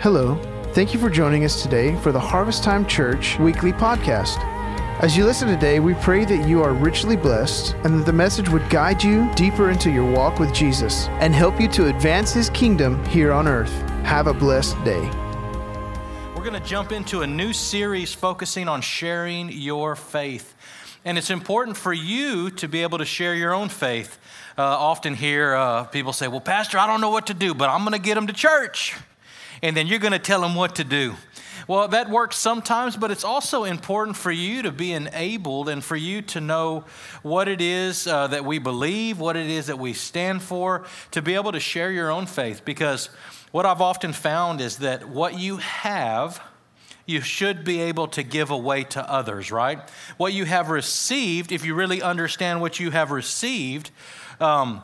Hello. Thank you for joining us today for the Harvest Time Church weekly podcast. As you listen today, we pray that you are richly blessed and that the message would guide you deeper into your walk with Jesus and help you to advance his kingdom here on earth. Have a blessed day. We're going to jump into a new series focusing on sharing your faith. And it's important for you to be able to share your own faith. Uh, often hear uh, people say, Well, Pastor, I don't know what to do, but I'm going to get them to church. And then you're going to tell them what to do. Well, that works sometimes, but it's also important for you to be enabled and for you to know what it is uh, that we believe, what it is that we stand for, to be able to share your own faith. Because what I've often found is that what you have, you should be able to give away to others, right? What you have received, if you really understand what you have received, um,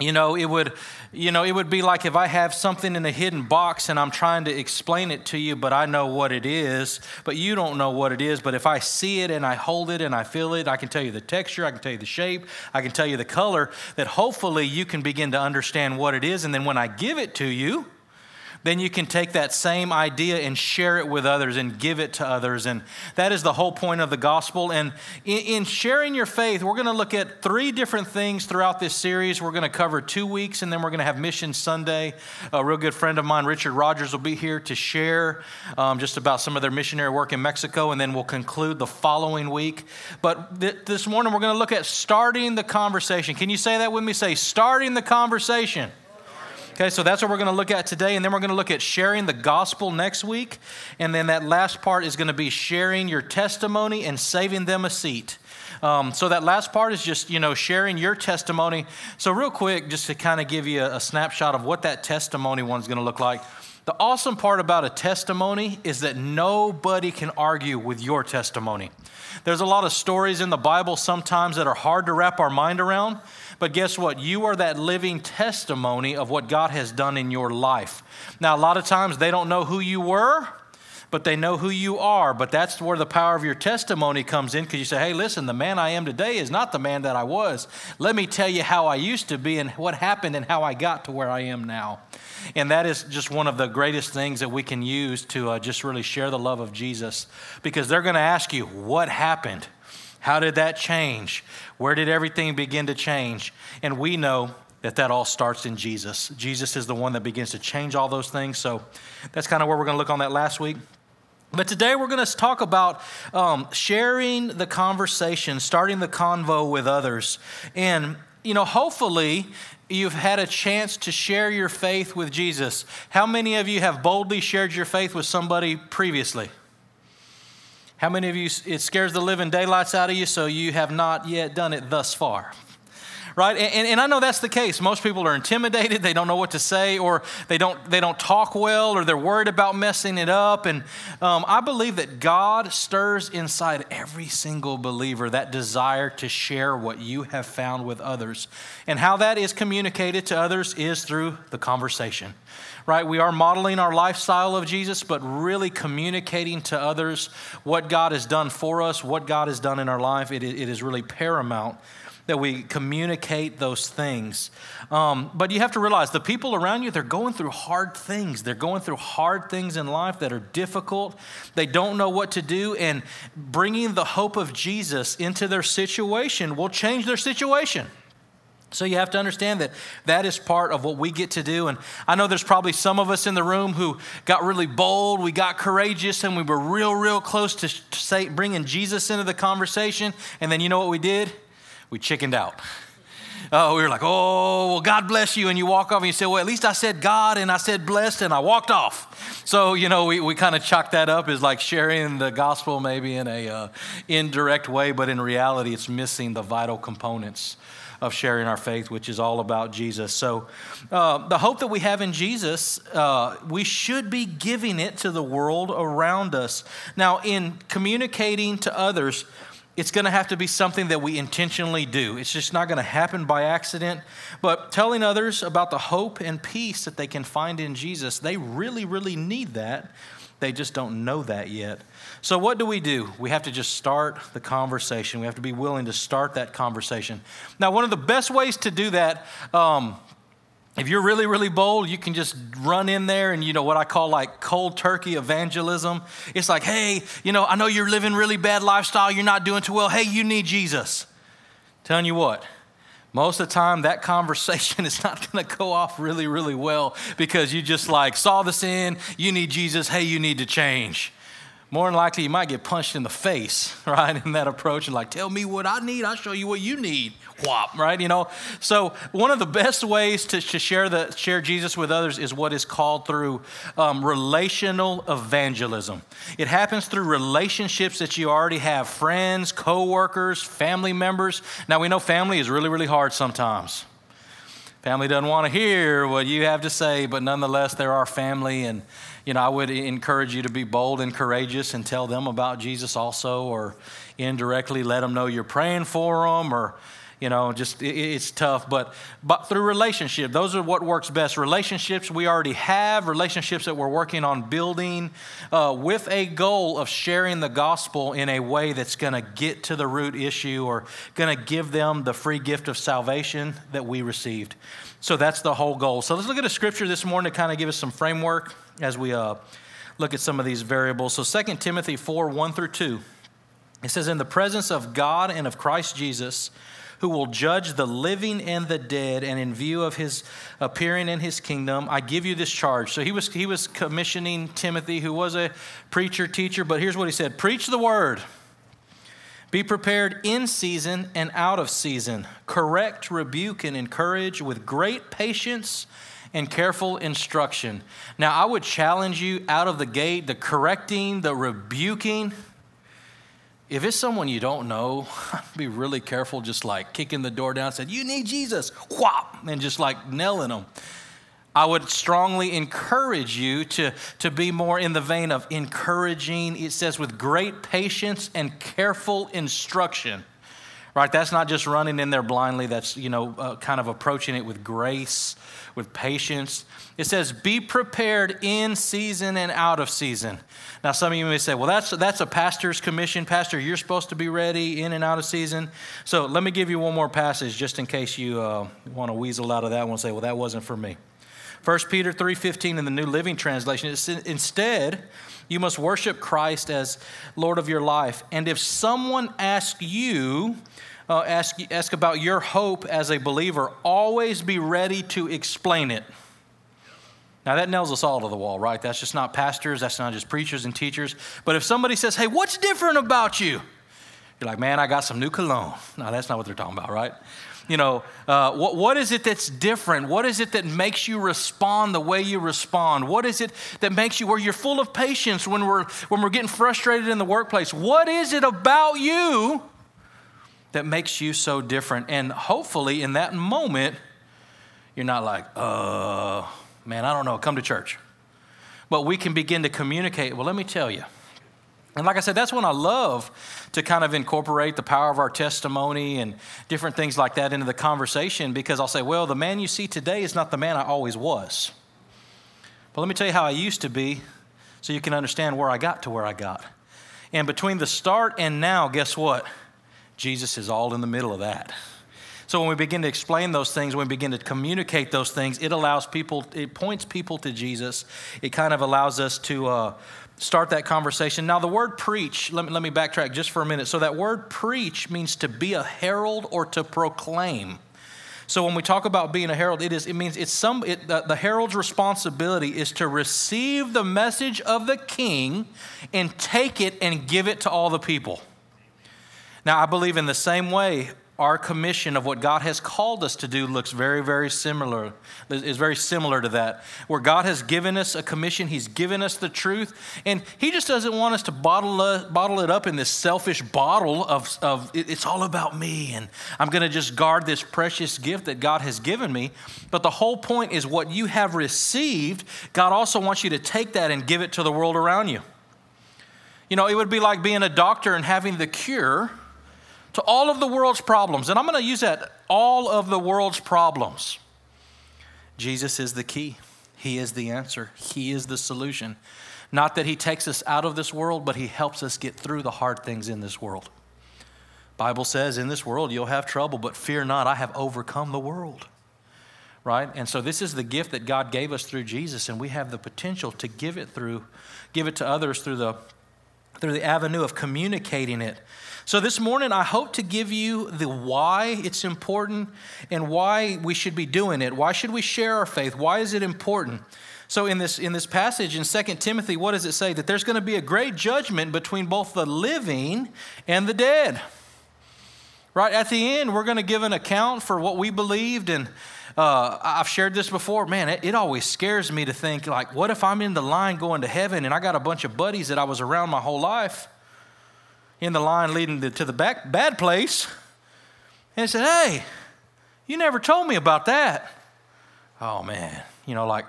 you know it would you know it would be like if i have something in a hidden box and i'm trying to explain it to you but i know what it is. But you don't know what it is. But if i see it and i hold it and i feel it i can tell you the texture i can tell you the shape i can tell you the color that hopefully you can begin to understand what it is. And then when i give it to you then you can take that same idea and share it with others and give it to others. And that is the whole point of the gospel. And in, in sharing your faith, we're going to look at three different things throughout this series. We're going to cover two weeks, and then we're going to have Mission Sunday. A real good friend of mine, Richard Rogers, will be here to share um, just about some of their missionary work in Mexico, and then we'll conclude the following week. But th- this morning, we're going to look at starting the conversation. Can you say that with me? Say, starting the conversation. Okay, so that's what we're going to look at today. And then we're going to look at sharing the gospel next week. And then that last part is going to be sharing your testimony and saving them a seat. Um, so that last part is just, you know, sharing your testimony. So, real quick, just to kind of give you a, a snapshot of what that testimony one's going to look like. The awesome part about a testimony is that nobody can argue with your testimony. There's a lot of stories in the Bible sometimes that are hard to wrap our mind around. But guess what? You are that living testimony of what God has done in your life. Now, a lot of times they don't know who you were, but they know who you are. But that's where the power of your testimony comes in because you say, hey, listen, the man I am today is not the man that I was. Let me tell you how I used to be and what happened and how I got to where I am now. And that is just one of the greatest things that we can use to uh, just really share the love of Jesus because they're going to ask you, what happened? How did that change? Where did everything begin to change? And we know that that all starts in Jesus. Jesus is the one that begins to change all those things. So that's kind of where we're going to look on that last week. But today we're going to talk about um, sharing the conversation, starting the convo with others. And, you know, hopefully you've had a chance to share your faith with Jesus. How many of you have boldly shared your faith with somebody previously? How many of you, it scares the living daylights out of you, so you have not yet done it thus far? right? And, and, i know that's the case. Most people are intimidated. They don't know what to say or they don't they don't talk well or they're worried about messing it up. And um, i believe that god stirs inside every single believer that desire to share what you have found with others. And how that is communicated to others is through the conversation right? We are modeling our lifestyle of Jesus, but really communicating to others what God has done for us, what God has done in our life. it, it is really paramount that we communicate those things. Um, but you have to realize the people around you, they're going through hard things. They're going through hard things in life that are difficult. They don't know what to do. And bringing the hope of Jesus into their situation will change their situation. So you have to understand that that is part of what we get to do. And I know there's probably some of us in the room who got really bold, we got courageous, and we were real, real close to say, bringing Jesus into the conversation. And then you know what we did? We chickened out. Oh, we were like, oh, well, God bless you. And you walk off and you say, well, at least I said God and I said blessed and I walked off. So, you know, we, we kind of chalk that up as like sharing the gospel maybe in a uh, indirect way, but in reality, it's missing the vital components of sharing our faith, which is all about Jesus. So, uh, the hope that we have in Jesus, uh, we should be giving it to the world around us. Now, in communicating to others, it's going to have to be something that we intentionally do. It's just not going to happen by accident. But telling others about the hope and peace that they can find in Jesus, they really, really need that. They just don't know that yet. So, what do we do? We have to just start the conversation. We have to be willing to start that conversation. Now, one of the best ways to do that um, if you're really, really bold, you can just run in there and, you know, what I call like cold turkey evangelism. It's like, hey, you know, I know you're living really bad lifestyle, you're not doing too well. Hey, you need Jesus. Telling you what, most of the time that conversation is not going to go off really, really well because you just like saw the sin, you need Jesus, hey, you need to change more than likely you might get punched in the face, right? In that approach, and like, tell me what I need, I'll show you what you need. Whop, right? You know. So one of the best ways to, to share the share Jesus with others is what is called through um, relational evangelism. It happens through relationships that you already have, friends, coworkers, family members. Now we know family is really, really hard sometimes. Family doesn't want to hear what you have to say, but nonetheless, they're our family and you know, I would encourage you to be bold and courageous and tell them about Jesus also, or indirectly let them know you're praying for them, or, you know, just it's tough. But, but through relationship, those are what works best. Relationships we already have, relationships that we're working on building uh, with a goal of sharing the gospel in a way that's going to get to the root issue or going to give them the free gift of salvation that we received. So that's the whole goal. So let's look at a scripture this morning to kind of give us some framework as we uh, look at some of these variables. So 2 Timothy 4 1 through 2. It says, In the presence of God and of Christ Jesus, who will judge the living and the dead, and in view of his appearing in his kingdom, I give you this charge. So he was, he was commissioning Timothy, who was a preacher, teacher, but here's what he said Preach the word. Be prepared in season and out of season. Correct, rebuke, and encourage with great patience and careful instruction. Now, I would challenge you out of the gate the correcting, the rebuking. If it's someone you don't know, be really careful, just like kicking the door down, and said, You need Jesus, whop, and just like nailing them. I would strongly encourage you to, to be more in the vein of encouraging. It says, with great patience and careful instruction. Right? That's not just running in there blindly. That's, you know, uh, kind of approaching it with grace, with patience. It says, be prepared in season and out of season. Now, some of you may say, well, that's, that's a pastor's commission. Pastor, you're supposed to be ready in and out of season. So let me give you one more passage just in case you uh, want to weasel out of that one and say, well, that wasn't for me. 1 Peter 3:15 in the New Living Translation it says instead you must worship Christ as Lord of your life. And if someone asks you uh, ask, ask about your hope as a believer always be ready to explain it. Now that nails us all to the wall right? That's just not pastors that's not just preachers and teachers. But if somebody says hey what's different about you? You're like man i got some new cologne. No that's not what they're talking about right you know, uh, what, what is it that's different? What is it that makes you respond the way you respond? What is it that makes you where you're full of patience when we're, when we're getting frustrated in the workplace? What is it about you that makes you so different? And hopefully, in that moment, you're not like, uh, man, I don't know, come to church. But we can begin to communicate. Well, let me tell you. And like I said, that's when I love to kind of incorporate the power of our testimony and different things like that into the conversation because I'll say, well, the man you see today is not the man I always was. But let me tell you how I used to be so you can understand where I got to where I got. And between the start and now, guess what? Jesus is all in the middle of that. So when we begin to explain those things, when we begin to communicate those things, it allows people, it points people to Jesus. It kind of allows us to. Uh, start that conversation. Now, the word preach, let me, let me backtrack just for a minute. So, that word preach means to be a herald or to proclaim. So, when we talk about being a herald, it, is, it means it's some, it, the, the herald's responsibility is to receive the message of the king and take it and give it to all the people. Now, I believe in the same way, our commission of what God has called us to do looks very, very similar, is very similar to that. Where God has given us a commission, He's given us the truth, and He just doesn't want us to bottle, bottle it up in this selfish bottle of, of it's all about me, and I'm going to just guard this precious gift that God has given me. But the whole point is what you have received, God also wants you to take that and give it to the world around you. You know, it would be like being a doctor and having the cure to all of the world's problems. And I'm going to use that all of the world's problems. Jesus is the key. He is the answer. He is the solution. Not that he takes us out of this world, but he helps us get through the hard things in this world. Bible says in this world you'll have trouble, but fear not, I have overcome the world. right? And so this is the gift that God gave us through Jesus, and we have the potential to give it through, give it to others through the through the avenue of communicating it. So this morning, I hope to give you the why it's important and why we should be doing it. Why should we share our faith? Why is it important? So in this in this passage in 2 Timothy, what does it say? That there's going to be a great judgment between both the living and the dead. Right at the end, we're going to give an account for what we believed and uh, I've shared this before. Man, it, it, always scares me to think, like, what if I'm in the line going to heaven and I got a bunch of buddies that I was around my whole life in the line leading to, the back, bad place? And said, hey, you never told me about that. Oh, man. You know, like,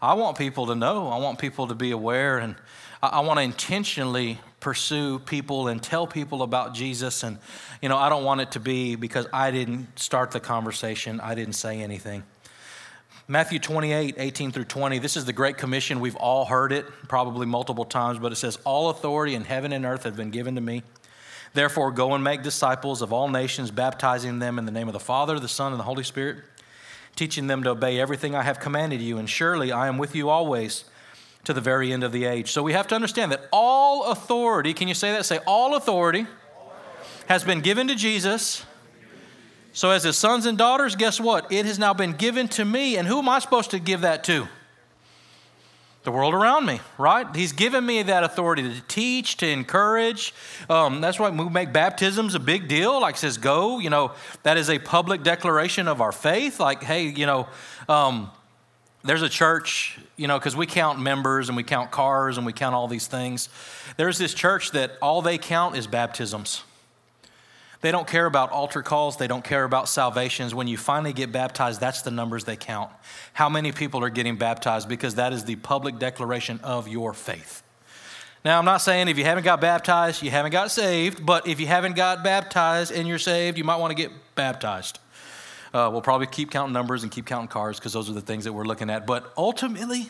I want people to know, I want people to be aware, and I, I want to intentionally pursue people and tell people about Jesus. And, you know, I don't want it to be because I didn't start the conversation, I didn't say anything. Matthew 28, 18 through 20, this is the Great Commission. We've all heard it probably multiple times, but it says, All authority in heaven and earth have been given to me. Therefore, go and make disciples of all nations, baptizing them in the name of the Father, the Son, and the Holy Spirit, teaching them to obey everything I have commanded you. And surely I am with you always to the very end of the age. So we have to understand that all authority, can you say that? Say, all authority has been given to Jesus. So, as his sons and daughters, guess what? It has now been given to me. And who am I supposed to give that to? The world around me, right? He's given me that authority to teach, to encourage. Um, that's why we make baptisms a big deal. Like says, go. You know, that is a public declaration of our faith. Like, hey, you know, um, there's a church, you know, because we count members and we count cars and we count all these things. There's this church that all they count is baptisms. They don't care about altar calls, they don't care about salvations. When you finally get baptized, that's the numbers they count. How many people are getting baptized? Because that is the public declaration of your faith. Now, I'm not saying if you haven't got baptized, you haven't got saved, but if you haven't got baptized and you're saved, you might want to get baptized. Uh, we'll probably keep counting numbers and keep counting cars because those are the things that we're looking at. But ultimately,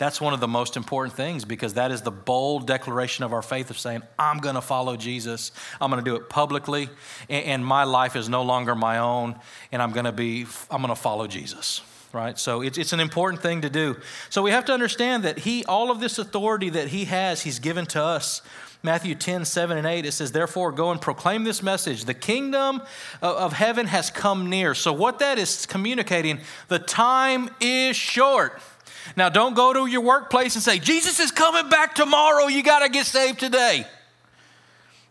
that's one of the most important things because that is the bold declaration of our faith of saying, I'm going to follow Jesus. I'm going to do it publicly, and, my life is no longer my own, and I'm going to be, I'm going to follow Jesus right? So it's, it's an important thing to do. So we have to understand that he, all of this authority that he has, he's given to us. Matthew 10, 7 and 8, it says, Therefore, go and proclaim this message. The kingdom of heaven has come near. So, what that is communicating, the time is short. Now, don't go to your workplace and say, Jesus is coming back tomorrow. You got to get saved today.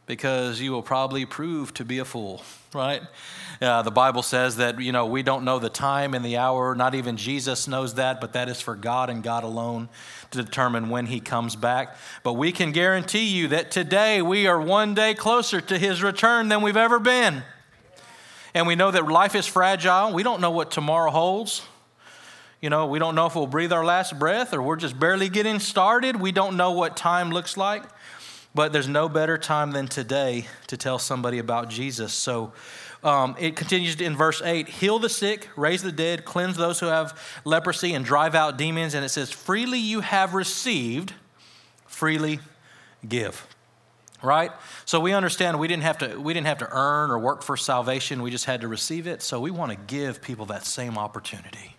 Because you will probably prove to be a fool, right? Uh, the Bible says that, you know, we don't know the time and the hour. Not even Jesus knows that, but that is for God and God alone to determine when he comes back. But we can guarantee you that today we are one day closer to his return than we've ever been. And we know that life is fragile. We don't know what tomorrow holds. You know, we don't know if we'll breathe our last breath or we're just barely getting started. We don't know what time looks like. But there's no better time than today to tell somebody about Jesus. So um, it continues in verse 8 heal the sick, raise the dead, cleanse those who have leprosy, and drive out demons. And it says, freely you have received, freely give. Right? So we understand we didn't have to we didn't have to earn or work for salvation. We just had to receive it. So we want to give people that same opportunity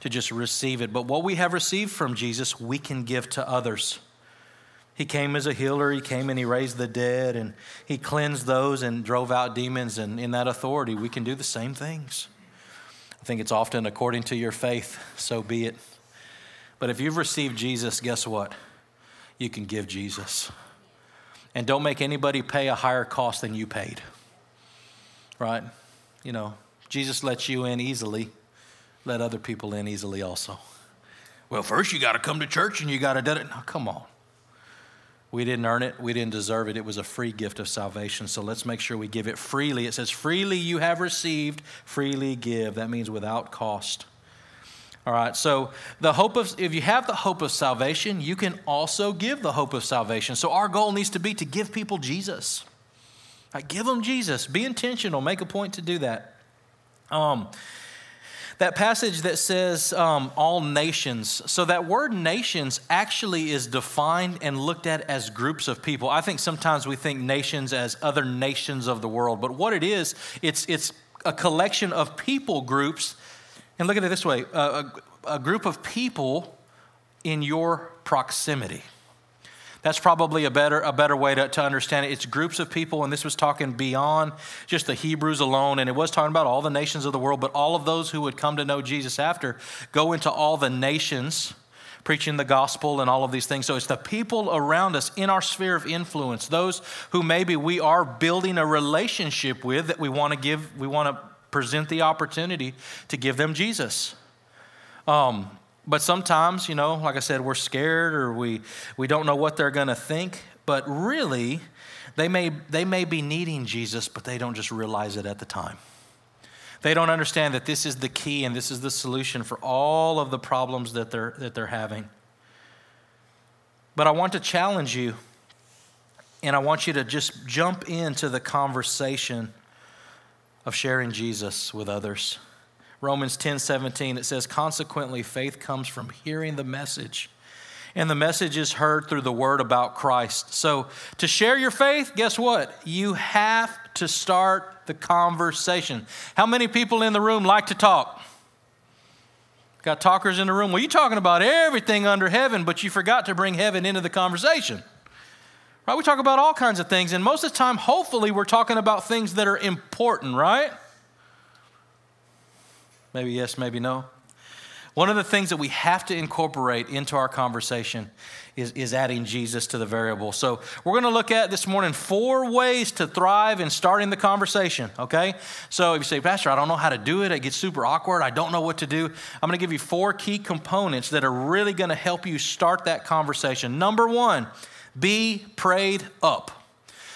to just receive it. But what we have received from Jesus, we can give to others. He came as a healer. He came and he raised the dead and he cleansed those and drove out demons. And in that authority, we can do the same things. I think it's often according to your faith, so be it. But if you've received Jesus, guess what? You can give Jesus. And don't make anybody pay a higher cost than you paid. Right? You know, Jesus lets you in easily, let other people in easily also. Well, first you got to come to church and you got to do it. Now, come on. We didn't earn it. We didn't deserve it. It was a free gift of salvation. So let's make sure we give it freely. It says, freely you have received, freely give. That means without cost. All right, so the hope of, if you have the hope of salvation, you can also give the hope of salvation. So our goal needs to be to give people Jesus. Right, give them Jesus. Be intentional. Make a point to do that. Um, that passage that says um, all nations. So, that word nations actually is defined and looked at as groups of people. I think sometimes we think nations as other nations of the world, but what it is, it's, it's a collection of people groups And look at it this way a, a, a group of people in your proximity. That's probably a better, a better way to, to understand it. It's groups of people, and this was talking beyond just the Hebrews alone, and it was talking about all the nations of the world, but all of those who would come to know Jesus after go into all the nations preaching the gospel and all of these things. So it's the people around us in our sphere of influence, those who maybe we are building a relationship with that we want to give, we want to present the opportunity to give them Jesus. Um, but sometimes, you know, like I said, we're scared or we, we don't know what they're going to think. But really, they may, they may be needing Jesus, but they don't just realize it at the time. They don't understand that this is the key and this is the solution for all of the problems that they're, that they're having. But I want to challenge you, and I want you to just jump into the conversation of sharing Jesus with others. Romans 10 17, it says, Consequently, faith comes from hearing the message. And the message is heard through the word about Christ. So, to share your faith, guess what? You have to start the conversation. How many people in the room like to talk? Got talkers in the room. Well, you're talking about everything under heaven, but you forgot to bring heaven into the conversation. Right? We talk about all kinds of things, and most of the time, hopefully, we're talking about things that are important, right? Maybe yes, maybe no. One of the things that we have to incorporate into our conversation is, is adding Jesus to the variable. So, we're going to look at this morning four ways to thrive in starting the conversation, okay? So, if you say, Pastor, I don't know how to do it, it gets super awkward, I don't know what to do, I'm going to give you four key components that are really going to help you start that conversation. Number one, be prayed up.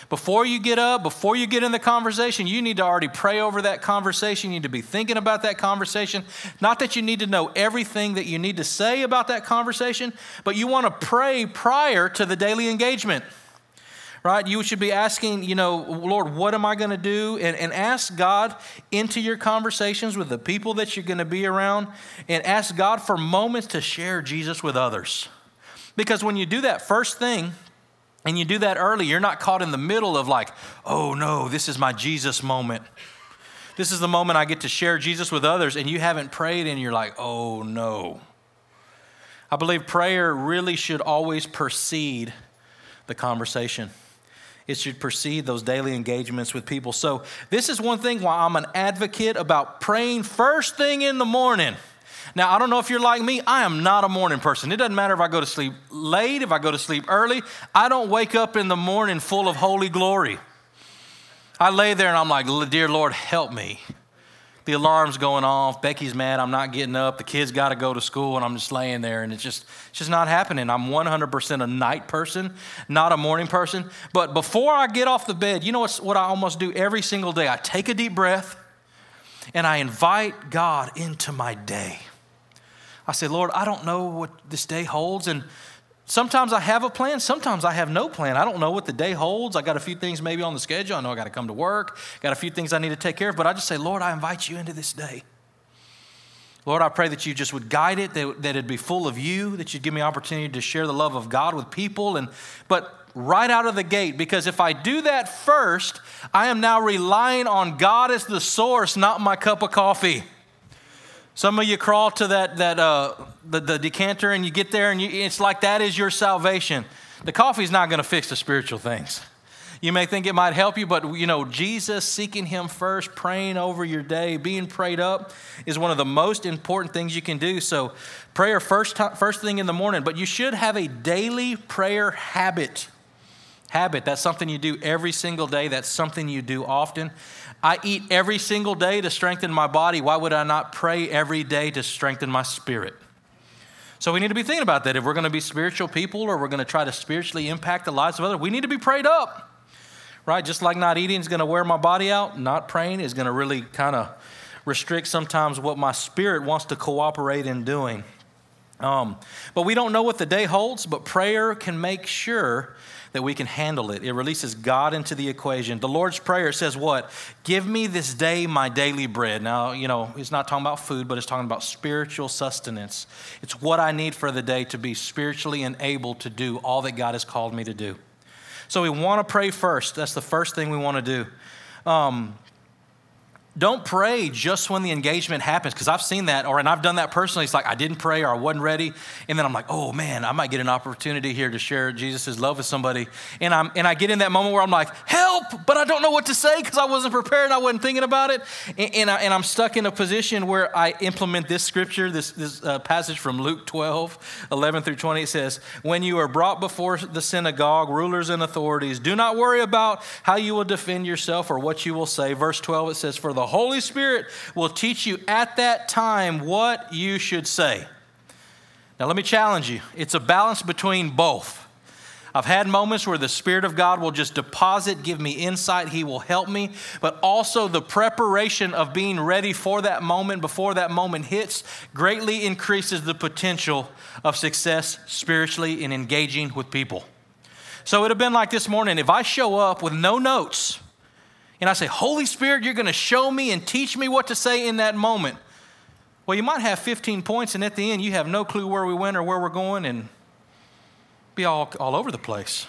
Before you get up, before you get in the conversation, you need to already pray over that conversation. You need to be thinking about that conversation. Not that you need to know everything that you need to say about that conversation, but you want to pray prior to the daily engagement. Right? You should be asking, you know, Lord, what am I going to do? And, and ask God into your conversations with the people that you're going to be around and ask God for moments to share Jesus with others. Because when you do that first thing, and you do that early, you're not caught in the middle of like, oh no, this is my Jesus moment. This is the moment I get to share Jesus with others, and you haven't prayed, and you're like, oh no. I believe prayer really should always precede the conversation. It should precede those daily engagements with people. So, this is one thing why I'm an advocate about praying first thing in the morning. Now, I don't know if you're like me, I am not a morning person. It doesn't matter if I go to sleep late, if I go to sleep early, I don't wake up in the morning full of holy glory. I lay there and I'm like, Dear Lord, help me. The alarm's going off. Becky's mad. I'm not getting up. The kids got to go to school, and I'm just laying there, and it's just, it's just not happening. I'm 100% a night person, not a morning person. But before I get off the bed, you know what's, what I almost do every single day? I take a deep breath, and I invite God into my day. I say, Lord, I don't know what this day holds. And sometimes I have a plan, sometimes I have no plan. I don't know what the day holds. I got a few things maybe on the schedule. I know I got to come to work, got a few things I need to take care of. But I just say, Lord, I invite you into this day. Lord, I pray that you just would guide it, that, that it'd be full of you, that you'd give me opportunity to share the love of God with people. And but right out of the gate, because if I do that first, I am now relying on God as the source, not my cup of coffee. Some of you crawl to that, that uh, the, the decanter and you get there and you, it's like that is your salvation. The coffee's not going to fix the spiritual things. You may think it might help you, but you know, Jesus seeking Him first, praying over your day, being prayed up is one of the most important things you can do. So, prayer first, time, first thing in the morning, but you should have a daily prayer habit. Habit, that's something you do every single day, that's something you do often. I eat every single day to strengthen my body. Why would I not pray every day to strengthen my spirit? So we need to be thinking about that. If we're going to be spiritual people or we're going to try to spiritually impact the lives of others, we need to be prayed up. Right? Just like not eating is going to wear my body out, not praying is going to really kind of restrict sometimes what my spirit wants to cooperate in doing. Um, but we don't know what the day holds, but prayer can make sure that we can handle it. It releases God into the equation. The Lord's Prayer says, What? Give me this day my daily bread. Now, you know, it's not talking about food, but it's talking about spiritual sustenance. It's what I need for the day to be spiritually enabled to do all that God has called me to do. So we want to pray first. That's the first thing we want to do. Um, don't pray just when the engagement happens because I've seen that, or and I've done that personally. It's like I didn't pray or I wasn't ready, and then I'm like, oh man, I might get an opportunity here to share Jesus' love with somebody, and I'm and I get in that moment where I'm like, help, but I don't know what to say because I wasn't prepared, I wasn't thinking about it, and, and, I, am stuck in a position where I implement this scripture, this this uh, passage from Luke 12, 11 through 20. It says, when you are brought before the synagogue, rulers and authorities, do not worry about how you will defend yourself or what you will say. Verse 12 it says, for the Holy Spirit will teach you at that time what you should say. Now, let me challenge you it's a balance between both. I've had moments where the Spirit of God will just deposit, give me insight, He will help me, but also the preparation of being ready for that moment before that moment hits greatly increases the potential of success spiritually in engaging with people. So it would have been like this morning if I show up with no notes, and I say, Holy Spirit, you're going to show me and teach me what to say in that moment. Well, you might have 15 points, and at the end, you have no clue where we went or where we're going and be all, all over the place.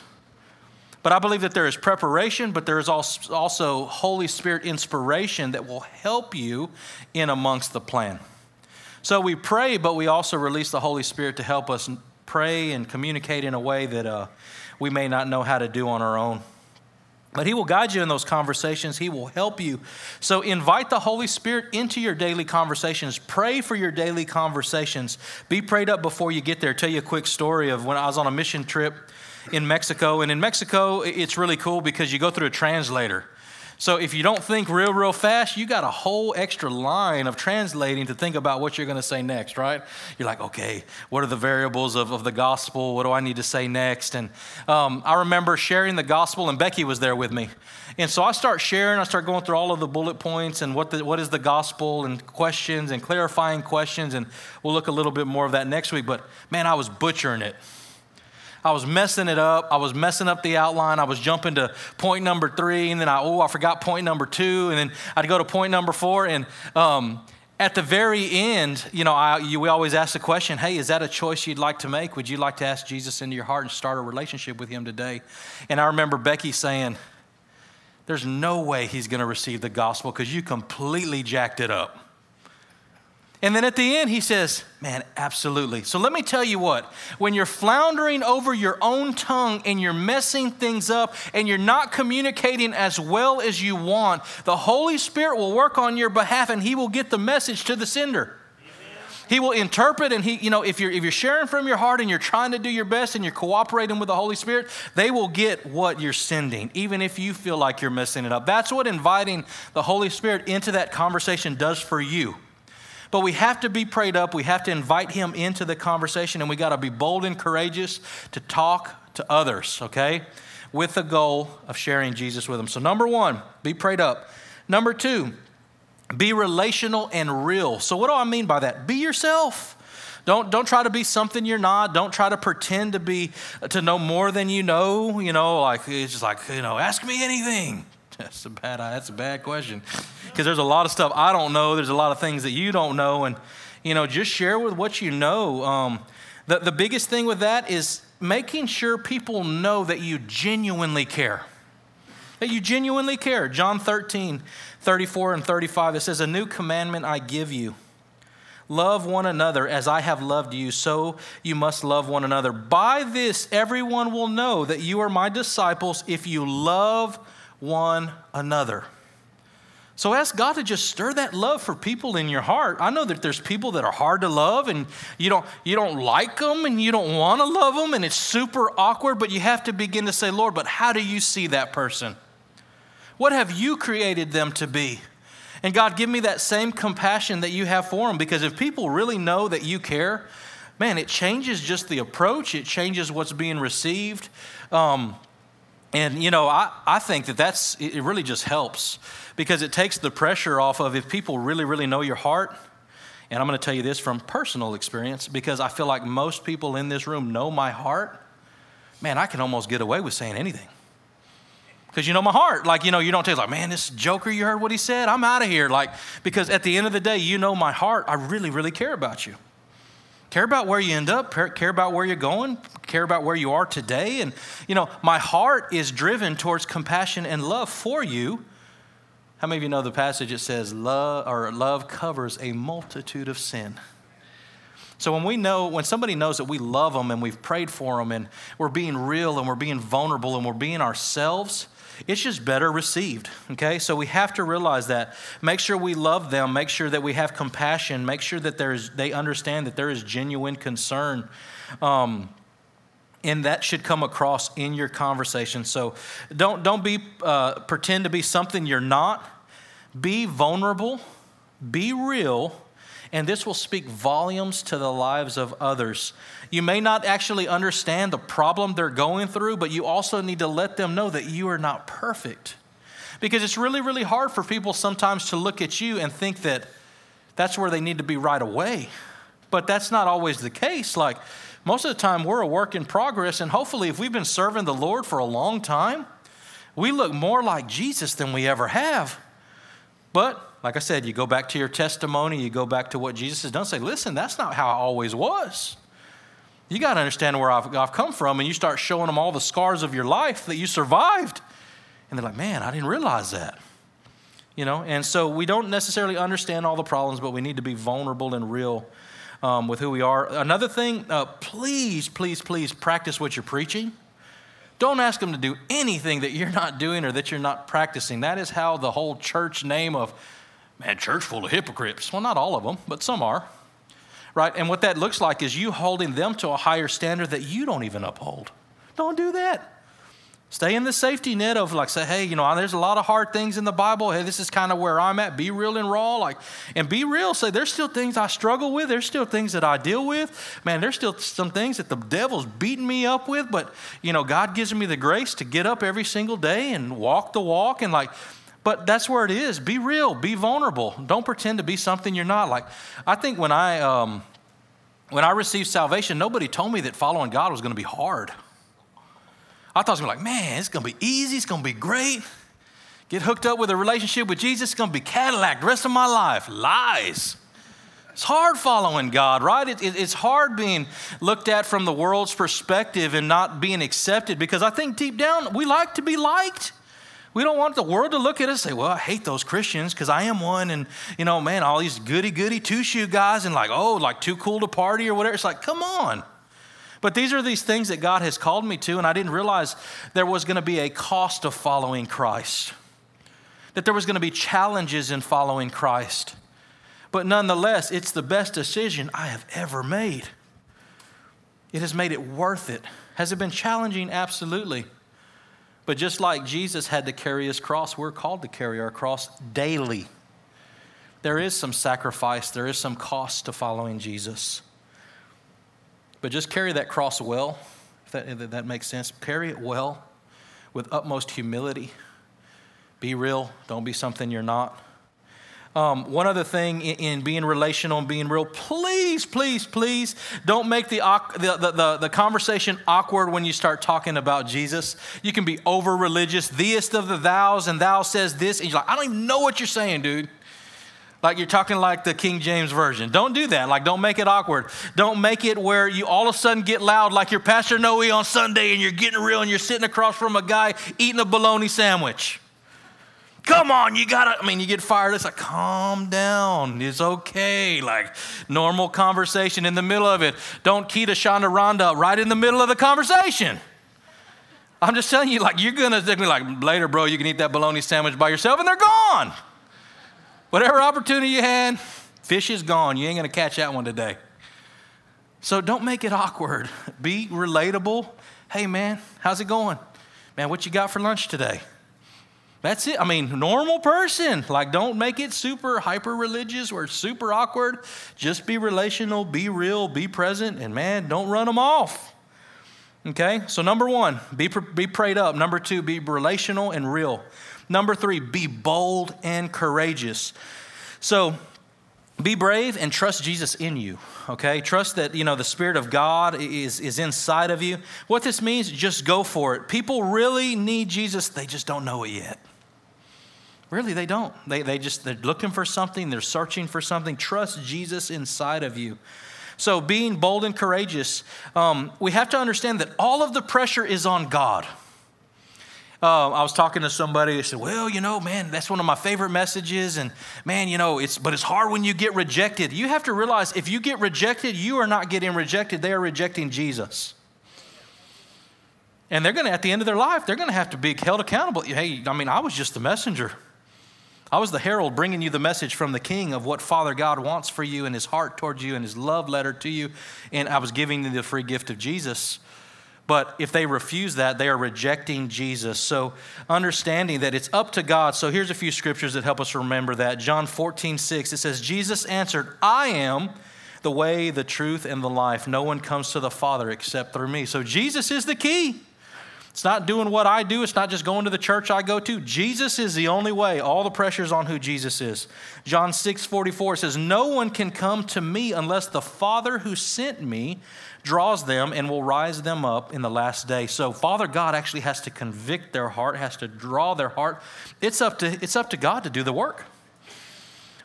But I believe that there is preparation, but there is also Holy Spirit inspiration that will help you in amongst the plan. So we pray, but we also release the Holy Spirit to help us pray and communicate in a way that uh, we may not know how to do on our own. But He will guide you in those conversations. He will help you. So invite the Holy Spirit into your daily conversations. Pray for your daily conversations. Be prayed up before you get there. Tell you a quick story of when I was on a mission trip in Mexico. And in Mexico, it's really cool because you go through a translator. So if you don't think real, real fast, you got a whole extra line of translating to think about what you're going to say next, right? You're like, okay, what are the variables of, of the gospel? What do I need to say next? And um, I remember sharing the gospel, and Becky was there with me. And so I start sharing, I start going through all of the bullet points and what, the, what is the gospel and questions and clarifying questions. And we'll look a little bit more of that next week. But man, I was butchering it. I was messing it up. I was messing up the outline. I was jumping to point number three, and then I, oh, I forgot point number two, and then I'd go to point number four. And um, at the very end, you know, I, you, we always ask the question, hey, is that a choice you'd like to make? Would you like to ask Jesus into your heart and start a relationship with him today? And I remember Becky saying, there's no way he's going to receive the gospel because you completely jacked it up. And then at the end, he says, Man, absolutely. So let me tell you what, when you're floundering over your own tongue and you're messing things up and you're not communicating as well as you want, the Holy Spirit will work on your behalf and he will get the message to the sender. He will interpret, and he, you know, if you're if you're sharing from your heart and you're trying to do your best and you're cooperating with the Holy Spirit, they will get what you're sending, even if you feel like you're messing it up. That's what inviting the Holy Spirit into that conversation does for you. But we have to be prayed up. We have to invite him into the conversation, and we got to be bold and courageous to talk to others, okay? With the goal of sharing Jesus with them. So, number one, be prayed up. Number two, be relational and real. So, what do I mean by that? Be yourself. Don't, don't try to be something you're not. Don't try to pretend to be to know more than you know. You know, like it's just like, you know, ask me anything. That's a bad that's a bad question. Because there's a lot of stuff I don't know. There's a lot of things that you don't know. And, you know, just share with what you know. Um, the, the biggest thing with that is making sure people know that you genuinely care. That you genuinely care. John 13, 34 and 35, it says, A new commandment I give you. Love one another as I have loved you, so you must love one another. By this, everyone will know that you are my disciples if you love one another. So ask God to just stir that love for people in your heart. I know that there's people that are hard to love and you don't you don't like them and you don't want to love them and it's super awkward, but you have to begin to say, "Lord, but how do you see that person? What have you created them to be?" And God, give me that same compassion that you have for them because if people really know that you care, man, it changes just the approach, it changes what's being received. Um, and, you know, I, I think that that's, it really just helps because it takes the pressure off of if people really, really know your heart. And I'm going to tell you this from personal experience because I feel like most people in this room know my heart. Man, I can almost get away with saying anything. Because you know my heart. Like, you know, you don't tell like, man, this joker, you heard what he said? I'm out of here. Like, because at the end of the day, you know my heart. I really, really care about you. Care about where you end up, care about where you're going, care about where you are today. And, you know, my heart is driven towards compassion and love for you, How many of you know the passage? It says, love, or love covers a multitude of sin. So when we know, when somebody knows that we love them and we've prayed for them and we're being real and we're being vulnerable and we're being ourselves, it's just better received. Okay, so we have to realize that. Make sure we love them. Make sure that we have compassion. Make sure that there's they understand that there is genuine concern. Um, and that should come across in your conversation. So don't, don't be, uh, pretend to be something you're not. Be vulnerable, be real, and this will speak volumes to the lives of others. You may not actually understand the problem they're going through, but you also need to let them know that you are not perfect. Because it's really, really hard for people sometimes to look at you and think that that's where they need to be right away. But that's not always the case. Like, most of the time, we're a work in progress, and hopefully, if we've been serving the Lord for a long time, we look more like Jesus than we ever have. But, like I said, you go back to your testimony, you go back to what Jesus has done, say, listen, that's not how I always was. You got to understand where I've, I've come from, and you start showing them all the scars of your life that you survived. And they're like, man, I didn't realize that. You know, and so we don't necessarily understand all the problems, but we need to be vulnerable and real um, with who we are. Another thing, uh, please, please, please practice what you're preaching. Don't ask them to do anything that you're not doing or that you're not practicing. That is how the whole church name of, man, church full of hypocrites. Well, not all of them, but some are. Right? And what that looks like is you holding them to a higher standard that you don't even uphold. Don't do that. Stay in the safety net of like say, hey, you know, there's a lot of hard things in the Bible. Hey, this is kind of where I'm at. Be real and raw, like, and be real. Say, there's still things I struggle with. There's still things that I deal with. Man, there's still some things that the devil's beating me up with. But you know, God gives me the grace to get up every single day and walk the walk and like. But that's where it is. Be real. Be vulnerable. Don't pretend to be something you're not. Like, I think when I um, when I received salvation, nobody told me that following God was going to be hard. I thought it was going to be like, man, it's going to be easy. It's going to be great. Get hooked up with a relationship with Jesus. It's going to be Cadillac the rest of my life. Lies. It's hard following God, right? It, it, it's hard being looked at from the world's perspective and not being accepted because I think deep down we like to be liked. We don't want the world to look at us and say, well, I hate those Christians because I am one. And, you know, man, all these goody goody two shoe guys and like, oh, like too cool to party or whatever. It's like, come on. But these are these things that God has called me to, and I didn't realize there was going to be a cost of following Christ, that there was going to be challenges in following Christ. But nonetheless, it's the best decision I have ever made. It has made it worth it. Has it been challenging? Absolutely. But just like Jesus had to carry his cross, we're called to carry our cross daily. There is some sacrifice, there is some cost to following Jesus. But just carry that cross well, if that, if that makes sense. Carry it well with utmost humility. Be real, don't be something you're not. Um, one other thing in, in, being relational and being real, please, please, please don't make the, the, the, the, conversation awkward when you start talking about Jesus. You can be over religious, theist of the thous, and thou says this, and you're like, I don't even know what you're saying, dude like you're talking like the King James Version. Don't do that. Like, don't make it awkward. Don't make it where you all of a sudden get loud like your Pastor Noe on Sunday and you're getting real and you're sitting across from a guy eating a bologna sandwich. Come on, you gotta, I mean, you get fired. It's like, calm down. It's okay. Like, normal conversation in the middle of it. Don't key to Shonda Rhonda right in the middle of the conversation. I'm just telling you, like, you're gonna, be like, later, bro, you can eat that bologna sandwich by yourself and they're gone. Whatever opportunity you had, fish is gone. You ain't to catch that one today. So don't make it awkward. Be relatable. Hey, man, how's it going? Man, what you got for lunch today? That's it. I mean, normal person. Like, don't make it super hyper religious or super awkward. Just be relational, be real, be present, and man, don't run them off. Okay? So, number one, be, be prayed up. Number two, be relational and real. Number three, be bold and courageous. So, be brave and trust Jesus in you, okay? Trust that, you know, the Spirit of God is, is inside of you. What this means, just go for it. People really need Jesus, they just don't know it yet. Really, they don't. They, they just, they're looking for something, they're searching for something. Trust Jesus inside of you. So, being bold and courageous, um, we have to understand that all of the pressure is on God. Uh, I was talking to somebody who said, "Well, you know, man, that's one of my favorite messages, and man, you know, it's but it's hard when you get rejected. You have to realize if you get rejected, you are not getting rejected; they are rejecting Jesus." And they're going to, at the end of their life, they're going to have to be held accountable. Hey, I mean, I was just the messenger. I was the herald bringing you the message from the king of what Father God wants for you and his heart towards you and his love letter to you. And I was giving you the free gift of Jesus. But if they refuse that, they are rejecting Jesus. So, understanding that it's up to God. So, here's a few scriptures that help us remember that. John 14, 6, it says, Jesus answered, I am the way, the truth, and the life. No one comes to the Father except through me. So, Jesus is the key. It's not doing what I do. It's not just going to the church I go to. Jesus is the only way. All the pressure is on who Jesus is. John 6 44 says, No one can come to me unless the Father who sent me draws them and will rise them up in the last day. So Father God actually has to convict their heart, has to draw their heart. It's up to, it's up to God to do the work.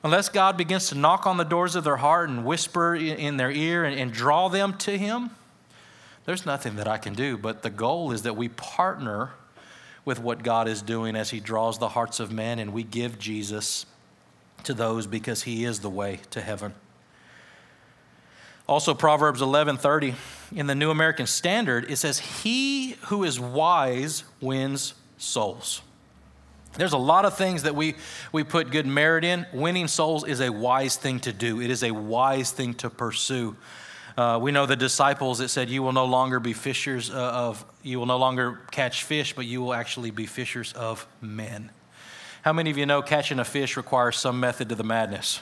Unless God begins to knock on the doors of their heart and whisper in their ear and, and draw them to Him, there's nothing that I can do, but the goal is that we partner with what God is doing as He draws the hearts of men and we give Jesus to those because He is the way to heaven. Also, Proverbs 11:30 in the New American Standard, it says, He who is wise wins souls. There's a lot of things that we, we put good merit in. Winning souls is a wise thing to do, it is a wise thing to pursue. Uh, we know the disciples, it said, You will no longer be fishers uh, of, you will no longer catch fish, but you will actually be fishers of men. How many of you know catching a fish requires some method to the madness?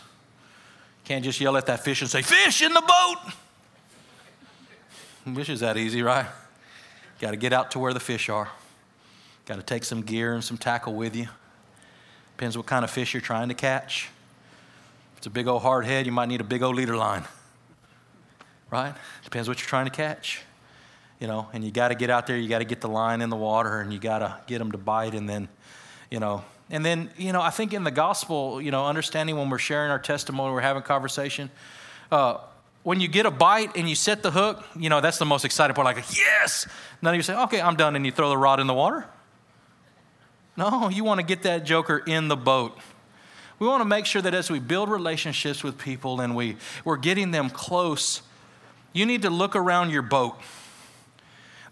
Can't just yell at that fish and say, Fish in the boat! Wish is that easy, right? Got to get out to where the fish are. Got to take some gear and some tackle with you. Depends what kind of fish you're trying to catch. If it's a big old hard head, you might need a big old leader line right? Depends what you're trying to catch. You know, and you got to get out there, you got to get the line in the water, and you got to get them to bite, and then, you know, and then, you know, I think in the gospel, you know, understanding when we're sharing our testimony, we're having conversation, uh, when you get a bite and you set the hook, you know, that's the most exciting part. Like, yes! None of you say, okay, I'm done, and you throw the rod in the water. No, you want to get that joker in the boat. We want to make sure that as we build relationships with people and we, we're getting them close you need to look around your boat.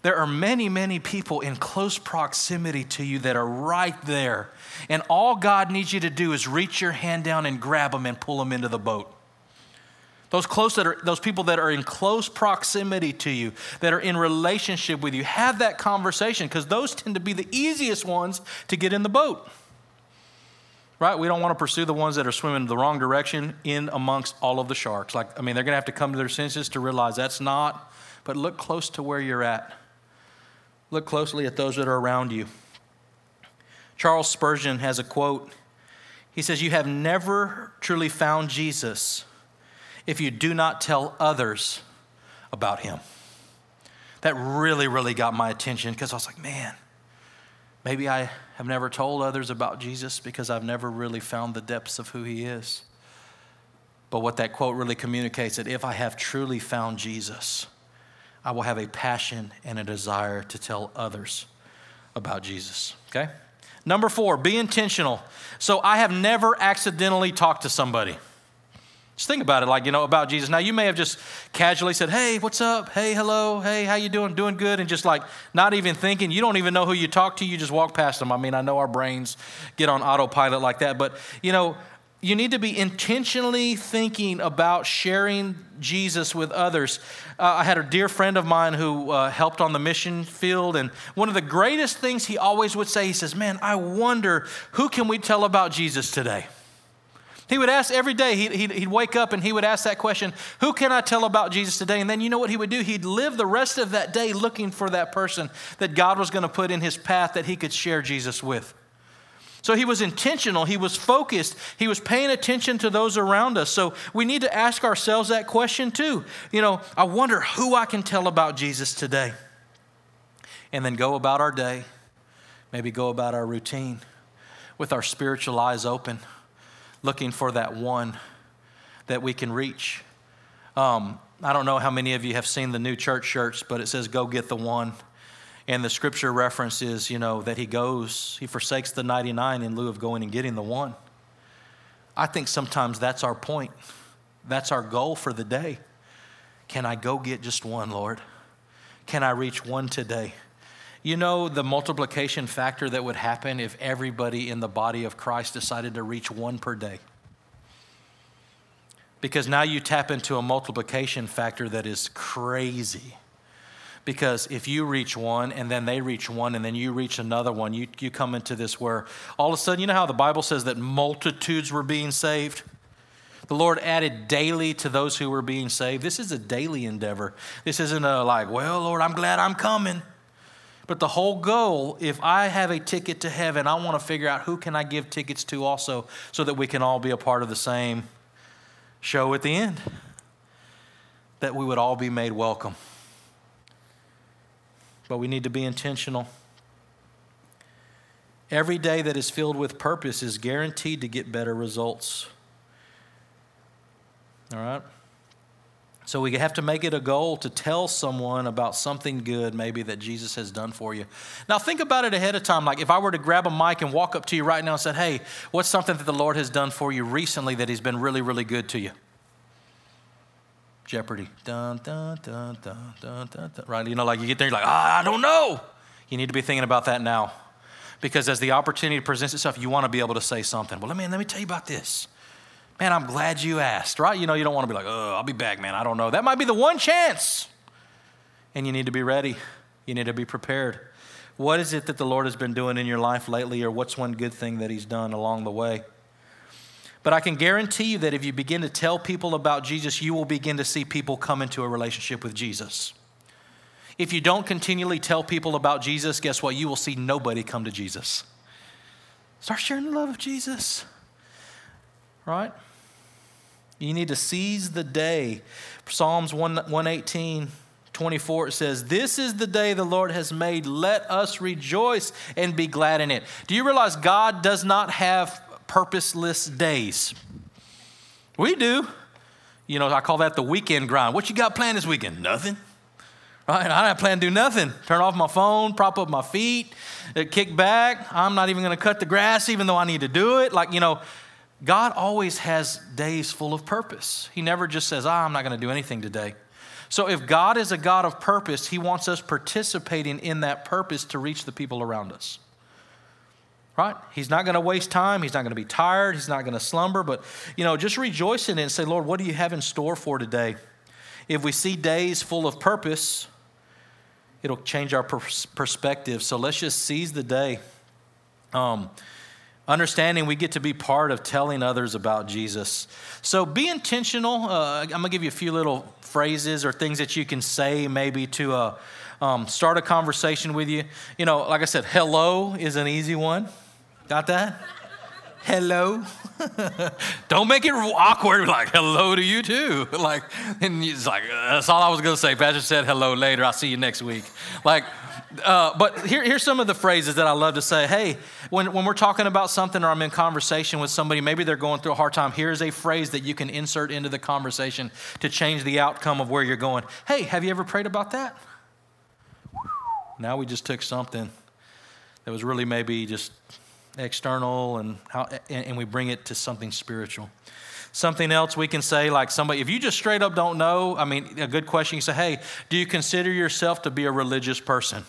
There are many, many people in close proximity to you that are right there. And all God needs you to do is reach your hand down and grab them and pull them into the boat. Those close that are those people that are in close proximity to you, that are in relationship with you, have that conversation because those tend to be the easiest ones to get in the boat right? We don't want to pursue the ones that are swimming the wrong direction in amongst all of the sharks. Like, I mean, they're going to have to come to their senses to realize that's not, but look close to where you're at. Look closely at those that are around you. Charles Spurgeon has a quote. He says, You have never truly found Jesus if you do not tell others about him. That really, really got my attention because I was like, man, maybe I have never told others about Jesus because I've never really found the depths of who he is. But what that quote really communicates is that if I have truly found Jesus, I will have a passion and a desire to tell others about Jesus. Okay? Number four, be intentional. So I have never accidentally talked to somebody. Just think about it, like, you know, about Jesus. Now, you may have just casually said, hey, what's up? Hey, hello. Hey, how you doing? Doing good. And just like not even thinking, you don't even know who you talk to. You just walk past them. I mean, I know our brains get on autopilot like that. But, you know, you need to be intentionally thinking about sharing Jesus with others. Uh, I had a dear friend of mine who uh, helped on the mission field, and one of the greatest things he always would say, he says, Man, I wonder who can we tell about Jesus today? He would ask every day, he'd, he'd, he'd, wake up and he would ask that question, Who can I tell about Jesus today? And then you know what he would do? He'd live the rest of that day looking for that person that God was going to put in his path that he could share Jesus with. So he was intentional, he was focused, he was paying attention to those around us. So we need to ask ourselves that question too. You know, I wonder who I can tell about Jesus today. And then go about our day, maybe go about our routine with our spiritual eyes open looking for that one that we can reach. Um, I don't know how many of you have seen the new church shirts, but it says, Go get the one. And the scripture reference is, you know, that he goes, he forsakes the 99 in lieu of going and getting the one. I think sometimes that's our point. That's our goal for the day. Can I go get just one, Lord? Can I reach one today? You know the multiplication factor that would happen if everybody in the body of Christ decided to reach one per day? Because now you tap into a multiplication factor that is crazy. Because if you reach one and then they reach one and then you reach another one, you, you come into this where all of a sudden, you know how the Bible says that multitudes were being saved? The Lord added daily to those who were being saved. This is a daily endeavor. This isn't a like, well, Lord, I'm glad I'm coming. But the whole goal, if I have a ticket to heaven, I want to figure out who can I give tickets to also so that we can all be a part of the same show at the end. That we would all be made welcome. But we need to be intentional. Every day that is filled with purpose is guaranteed to get better results. All right? So we have to make it a goal to tell someone about something good, maybe that Jesus has done for you. Now, think about it ahead of time. Like if I were to grab a mic and walk up to you right now and said, Hey, what's something that the Lord has done for you recently that He's been really, really good to you? Jeopardy. Dun, dun, dun, dun, dun, dun, dun. Right? You know, like you get there, you're like, ah, I don't know. You need to be thinking about that now. Because as the opportunity presents itself, you want to be able to say something. Well, let me, let me tell you about this. Man, I'm glad you asked, right? You know, you don't want to be like, oh, I'll be back, man. I don't know. That might be the one chance. And you need to be ready. You need to be prepared. What is it that the Lord has been doing in your life lately, or what's one good thing that He's done along the way? But I can guarantee you that if you begin to tell people about Jesus, you will begin to see people come into a relationship with Jesus. If you don't continually tell people about Jesus, guess what? You will see nobody come to Jesus. Start sharing the love of Jesus, right? You need to seize the day. Psalms 1, 118, 24, it says, This is the day the Lord has made. Let us rejoice and be glad in it. Do you realize God does not have purposeless days? We do. You know, I call that the weekend grind. What you got planned this weekend? Nothing. Right? I don't plan to do nothing. Turn off my phone, prop up my feet, uh, kick back. I'm not even going to cut the grass, even though I need to do it. Like, you know, God always has days full of purpose. He never just says, ah, I'm not going to do anything today. So if God is a God of purpose, He wants us participating in that purpose to reach the people around us. Right? He's not going to waste time. He's not going to be tired. He's not going to slumber. But, you know, just rejoice in it and say, Lord, what do you have in store for today? If we see days full of purpose, it'll change our perspective. So let's just seize the day. Um, understanding we get to be part of telling others about Jesus. So be intentional. Uh, I'm going to give you a few little phrases or things that you can say maybe to uh, um, start a conversation with you. You know, like I said, hello is an easy one. Got that? Hello. Don't make it awkward. Like, hello to you too. Like, and it's like, that's all I was going to say. Pastor said hello later. I'll see you next week. Like, uh, but here, here's some of the phrases that I love to say. Hey, when, when we're talking about something or I'm in conversation with somebody, maybe they're going through a hard time, here's a phrase that you can insert into the conversation to change the outcome of where you're going. Hey, have you ever prayed about that? Now we just took something that was really maybe just external and, how, and we bring it to something spiritual. Something else we can say, like somebody, if you just straight up don't know, I mean, a good question, you say, hey, do you consider yourself to be a religious person?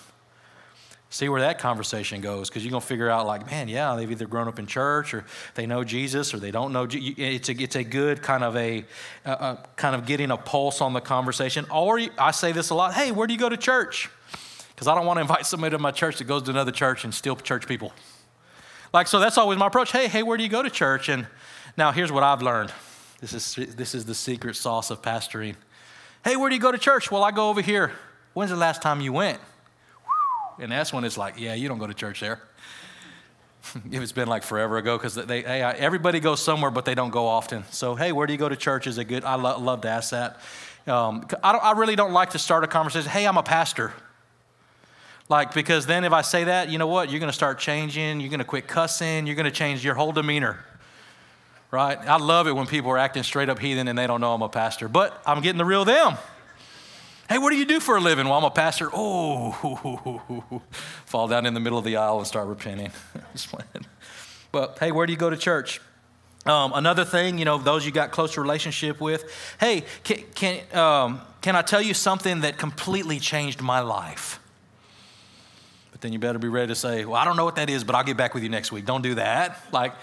See where that conversation goes, because you're going to figure out, like, man, yeah, they've either grown up in church or they know Jesus or they don't know. It's a, it's a good kind of a, a kind of getting a pulse on the conversation. Or I say this a lot hey, where do you go to church? Because I don't want to invite somebody to my church that goes to another church and steal church people. Like, so that's always my approach. Hey, hey, where do you go to church? And now here's what I've learned. This is, this is the secret sauce of pastoring. Hey, where do you go to church? Well, I go over here. When's the last time you went? And that's when it's like, yeah, you don't go to church there. if it's been like forever ago, because they, hey, everybody goes somewhere, but they don't go often. So, hey, where do you go to church? Is a good. I lo- love to ask that. Um, I, I really don't like to start a conversation. Hey, I'm a pastor. Like, because then if I say that, you know what? You're going to start changing. You're going to quit cussing. You're going to change your whole demeanor. Right? I love it when people are acting straight up heathen and they don't know I'm a pastor. But I'm getting the real them. Hey, what do you do for a living? Well, I'm a pastor. Oh, fall down in the middle of the aisle and start repenting. but hey, where do you go to church? Um, another thing, you know, those you got close relationship with. Hey, can, can, um, can I tell you something that completely changed my life? But then you better be ready to say, well, I don't know what that is, but I'll get back with you next week. Don't do that. Like,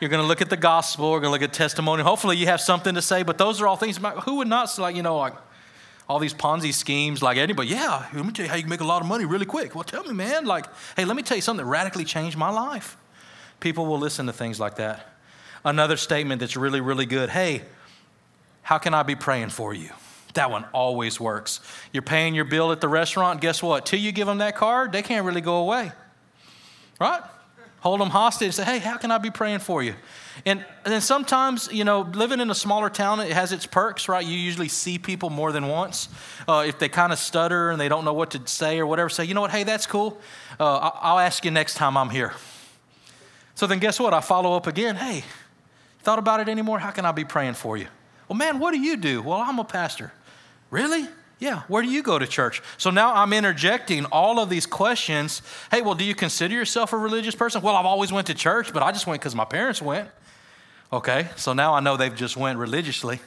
you're going to look at the gospel, we're going to look at testimony. Hopefully, you have something to say, but those are all things, who would not, like, you know, like, all these Ponzi schemes, like anybody, yeah, let me tell you how you can make a lot of money really quick. Well, tell me, man, like, hey, let me tell you something that radically changed my life. People will listen to things like that. Another statement that's really, really good hey, how can I be praying for you? That one always works. You're paying your bill at the restaurant, guess what? Till you give them that card, they can't really go away. Right? Hold them hostage say, hey, how can I be praying for you? And then sometimes, you know, living in a smaller town, it has its perks, right? You usually see people more than once. Uh, if they kind of stutter and they don't know what to say or whatever, say, you know what, hey, that's cool. Uh, I'll ask you next time I'm here. So then guess what? I follow up again. Hey, thought about it anymore? How can I be praying for you? Well, man, what do you do? Well, I'm a pastor. Really? Yeah, where do you go to church? So now I'm interjecting all of these questions. Hey, well, do you consider yourself a religious person? Well, I've always went to church, but I just went because my parents went. Okay, so now I know they've just went religiously.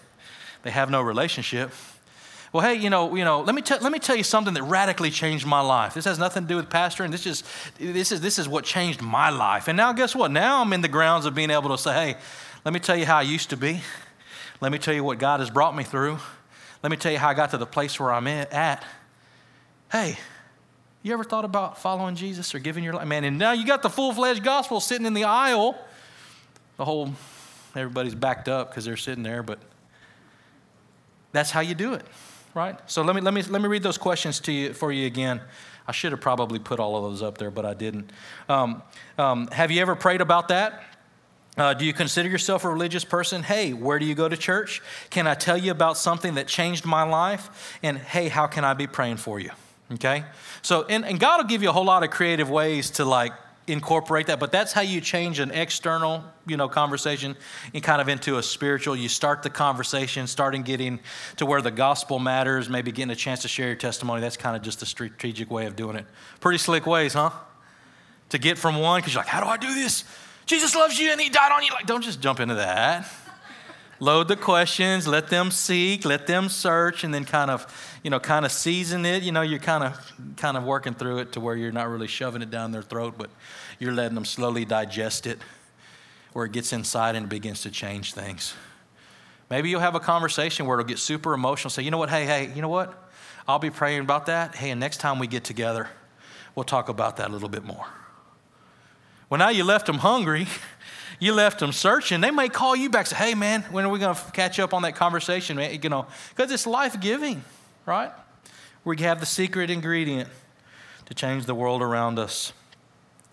They have no relationship. Well, hey, you know, you know, let me, t- let me tell you something that radically changed my life. This has nothing to do with pastoring. This is, this, is, this is what changed my life. And now, guess what? Now I'm in the grounds of being able to say, hey, let me tell you how I used to be. Let me tell you what God has brought me through. Let me tell you how I got to the place where I'm at. Hey, you ever thought about following Jesus or giving your life? Man, and now you got the full fledged gospel sitting in the aisle. The whole Everybody's backed up because they're sitting there, but that's how you do it, right? So let me, let me, let me read those questions to you, for you again. I should have probably put all of those up there, but I didn't. Um, um, have you ever prayed about that? Uh, do you consider yourself a religious person? Hey, where do you go to church? Can I tell you about something that changed my life? And hey, how can I be praying for you? Okay? So, and, and God will give you a whole lot of creative ways to like incorporate that, but that's how you change an external, you know, conversation and kind of into a spiritual. You start the conversation, starting getting to where the gospel matters, maybe getting a chance to share your testimony. That's kind of just a strategic way of doing it. Pretty slick ways, huh? To get from one, because you're like, how do I do this? Jesus loves you and he died on you. Like, don't just jump into that. Load the questions, let them seek, let them search, and then kind of, you know, kind of season it. You know, you're kind of kind of working through it to where you're not really shoving it down their throat, but you're letting them slowly digest it, where it gets inside and it begins to change things. Maybe you'll have a conversation where it'll get super emotional. Say, you know what, hey, hey, you know what? I'll be praying about that. Hey, and next time we get together, we'll talk about that a little bit more. Well, now you left them hungry. you left them searching, they may call you back say, hey, man, when are we going to catch up on that conversation? Man? You know, because it's life giving, right? We have the secret ingredient to change the world around us.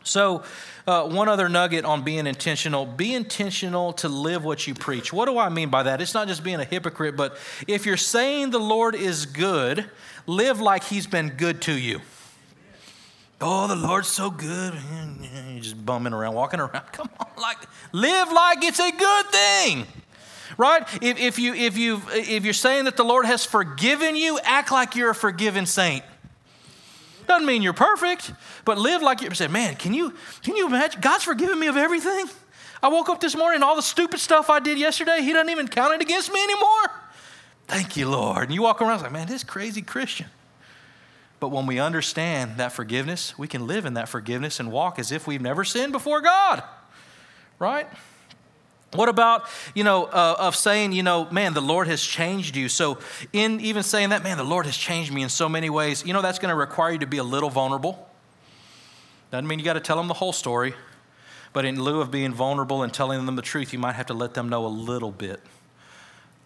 So, uh, one other nugget on being intentional be intentional to live what you preach. What do I mean by that? It's not just being a hypocrite, but if you're saying the Lord is good, live like He's been good to you. Oh, the Lord's so good. You're just bumming around, walking around. Come on, like live like it's a good thing. Right? If, if, you, if, you, if you're saying that the Lord has forgiven you, act like you're a forgiven saint. Doesn't mean you're perfect, but live like you said, man, can you, can you imagine? God's forgiven me of everything. I woke up this morning, all the stupid stuff I did yesterday, He doesn't even count it against me anymore. Thank you, Lord. And you walk around like, man, this crazy Christian. But when we understand that forgiveness, we can live in that forgiveness and walk as if we've never sinned before God, right? What about, you know, uh, of saying, you know, man, the Lord has changed you. So, in even saying that, man, the Lord has changed me in so many ways, you know, that's going to require you to be a little vulnerable. Doesn't mean you got to tell them the whole story, but in lieu of being vulnerable and telling them the truth, you might have to let them know a little bit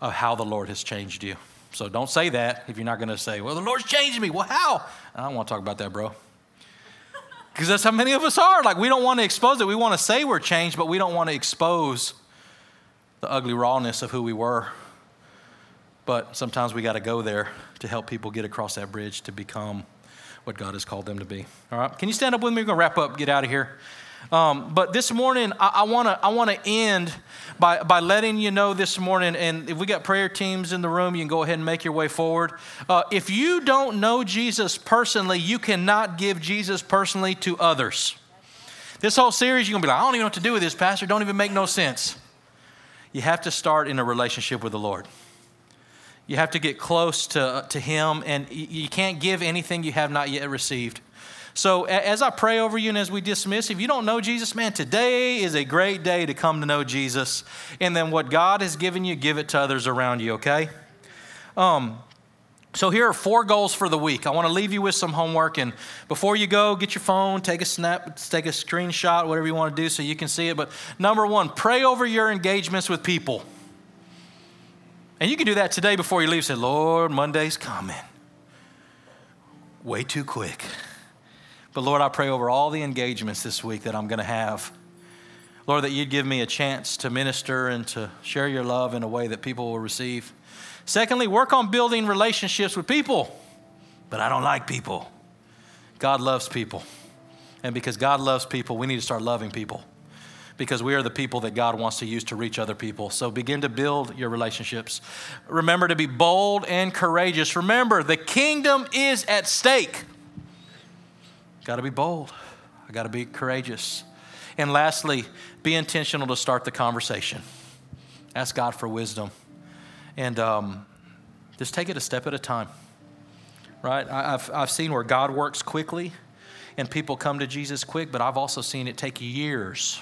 of how the Lord has changed you. So don't say that if you're not going to say, well, the Lord's changed me. Well, how? I don't want to talk about that, bro. Because that's how many of us are. Like, we don't want to expose it. We want to say we're changed, but we don't want to expose the ugly rawness of who we were. But sometimes we got to go there to help people get across that bridge to become what God has called them to be. All right? Can you stand up with me? We're going to wrap up, get out of here. Um, but this morning, I want to I want to end by, by letting you know this morning, and if we got prayer teams in the room, you can go ahead and make your way forward. Uh, if you don't know Jesus personally, you cannot give Jesus personally to others. This whole series, you're to be like, I don't even know what to do with this, Pastor. Don't even make no sense. You have to start in a relationship with the Lord. You have to get close to, to Him, and you can't give anything you have not yet received. So, as I pray over you and as we dismiss, if you don't know Jesus, man, today is a great day to come to know Jesus. And then what God has given you, give it to others around you, okay? Um, so, here are four goals for the week. I want to leave you with some homework. And before you go, get your phone, take a snap, take a screenshot, whatever you want to do so you can see it. But number one, pray over your engagements with people. And you can do that today before you leave. Say, Lord, Monday's coming. Way too quick. But Lord, I pray over all the engagements this week that I'm going to have. Lord, that you'd give me a chance to minister and to share your love in a way that people will receive. Secondly, work on building relationships with people. But I don't like people. God loves people. And because God loves people, we need to start loving people because we are the people that God wants to use to reach other people. So begin to build your relationships. Remember to be bold and courageous. Remember, the kingdom is at stake. Got to be bold. I got to be courageous. And lastly, be intentional to start the conversation. Ask God for wisdom. And um, just take it a step at a time. Right? I've, I've seen where God works quickly and people come to Jesus quick, but I've also seen it take years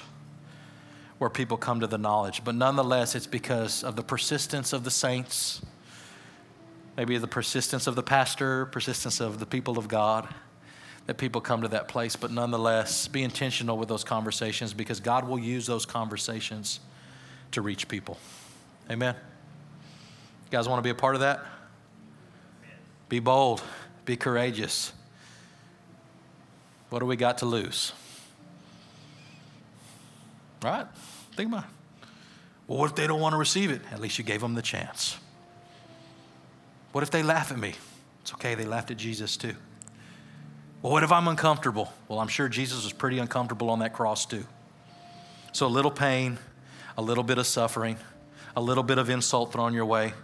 where people come to the knowledge. But nonetheless, it's because of the persistence of the saints, maybe the persistence of the pastor, persistence of the people of God that people come to that place. But nonetheless, be intentional with those conversations because God will use those conversations to reach people. Amen. You guys want to be a part of that? Be bold, be courageous. What do we got to lose? Right? Think about it. Well, what if they don't want to receive it? At least you gave them the chance. What if they laugh at me? It's okay, they laughed at Jesus too. Well, what if I'm uncomfortable? Well, I'm sure Jesus was pretty uncomfortable on that cross too. So a little pain, a little bit of suffering, a little bit of insult thrown your way.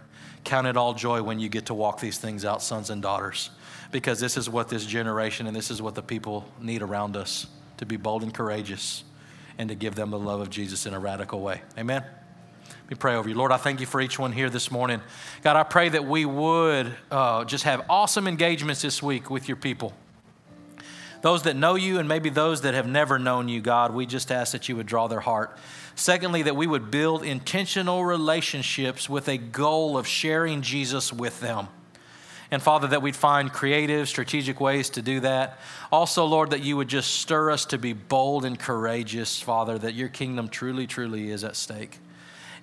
Count it all joy when you get to walk these things out, sons and daughters, because this is what this generation and this is what the people need around us to be bold and courageous and to give them the love of Jesus in a radical way. Amen. Let me pray over you. Lord, I thank you for each one here this morning. God, I pray that we would uh, just have awesome engagements this week with your people those that know you and maybe those that have never known you, God, we just ask that you would draw their heart. Secondly, that we would build intentional relationships with a goal of sharing Jesus with them. And Father, that we'd find creative, strategic ways to do that. Also, Lord, that you would just stir us to be bold and courageous, Father, that your kingdom truly, truly is at stake.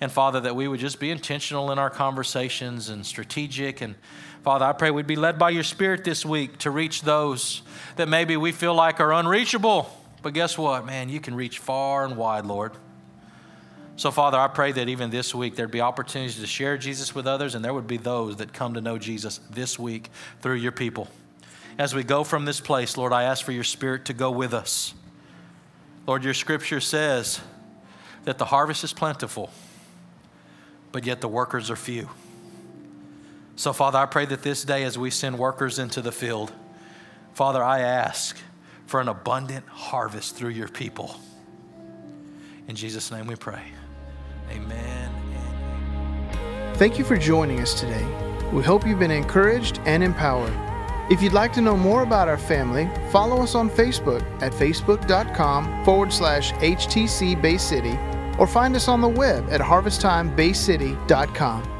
And Father, that we would just be intentional in our conversations and strategic and Father, I pray we'd be led by your Spirit this week to reach those that maybe we feel like are unreachable. But guess what, man? You can reach far and wide, Lord. So, Father, I pray that even this week there'd be opportunities to share Jesus with others, and there would be those that come to know Jesus this week through your people. As we go from this place, Lord, I ask for your Spirit to go with us. Lord, your scripture says that the harvest is plentiful, but yet the workers are few. So, Father, I pray that this day, as we send workers into the field, Father, I ask for an abundant harvest through your people. In Jesus' name we pray. Amen. Thank you for joining us today. We hope you've been encouraged and empowered. If you'd like to know more about our family, follow us on Facebook at facebook.com forward slash HTC Bay City or find us on the web at harvesttimebaycity.com.